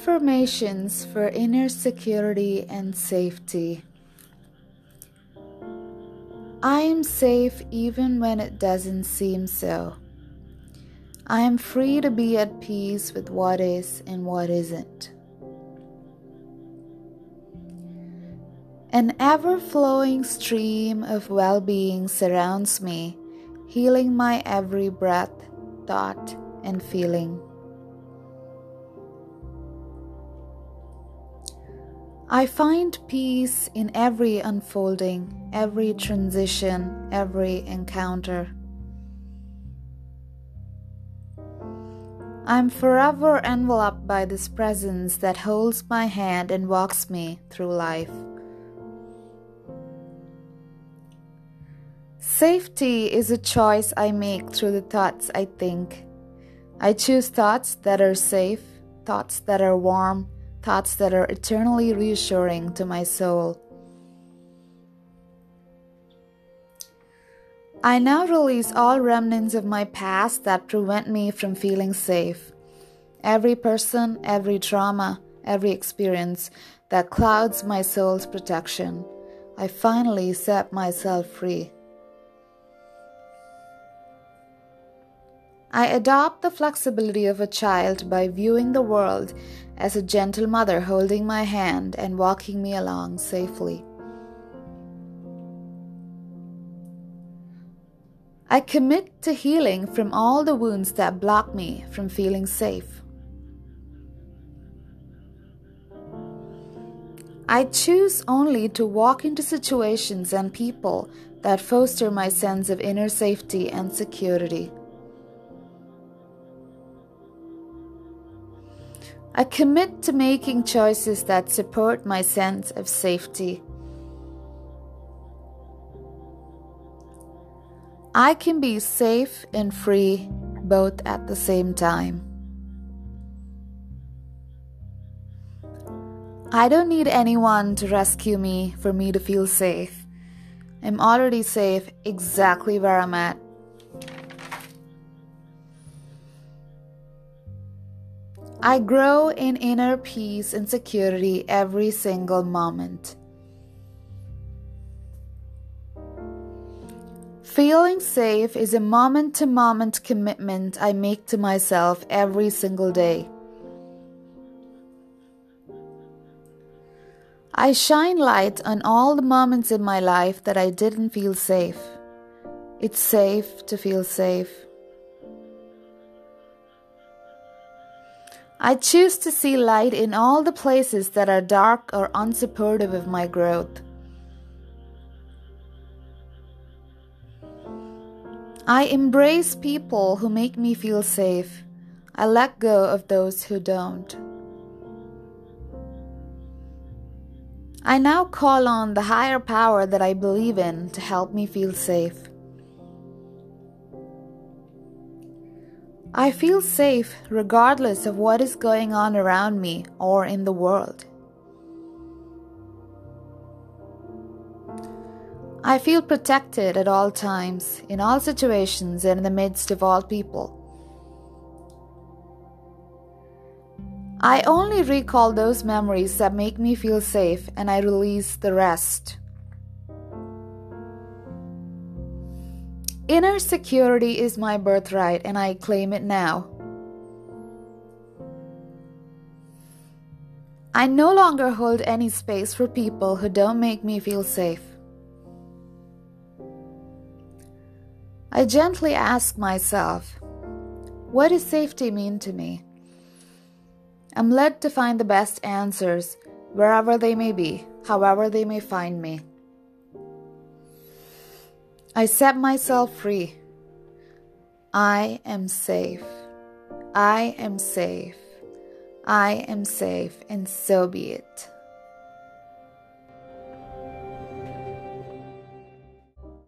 Affirmations for inner security and safety. I am safe even when it doesn't seem so. I am free to be at peace with what is and what isn't. An ever flowing stream of well being surrounds me, healing my every breath, thought, and feeling. I find peace in every unfolding, every transition, every encounter. I'm forever enveloped by this presence that holds my hand and walks me through life. Safety is a choice I make through the thoughts I think. I choose thoughts that are safe, thoughts that are warm thoughts that are eternally reassuring to my soul. I now release all remnants of my past that prevent me from feeling safe. Every person, every trauma, every experience that clouds my soul's protection. I finally set myself free. I adopt the flexibility of a child by viewing the world as a gentle mother holding my hand and walking me along safely. I commit to healing from all the wounds that block me from feeling safe. I choose only to walk into situations and people that foster my sense of inner safety and security. I commit to making choices that support my sense of safety. I can be safe and free both at the same time. I don't need anyone to rescue me for me to feel safe. I'm already safe exactly where I'm at. I grow in inner peace and security every single moment. Feeling safe is a moment to moment commitment I make to myself every single day. I shine light on all the moments in my life that I didn't feel safe. It's safe to feel safe. I choose to see light in all the places that are dark or unsupportive of my growth. I embrace people who make me feel safe. I let go of those who don't. I now call on the higher power that I believe in to help me feel safe. I feel safe regardless of what is going on around me or in the world. I feel protected at all times, in all situations, and in the midst of all people. I only recall those memories that make me feel safe and I release the rest. Inner security is my birthright, and I claim it now. I no longer hold any space for people who don't make me feel safe. I gently ask myself, what does safety mean to me? I'm led to find the best answers wherever they may be, however they may find me. I set myself free. I am safe. I am safe. I am safe, and so be it.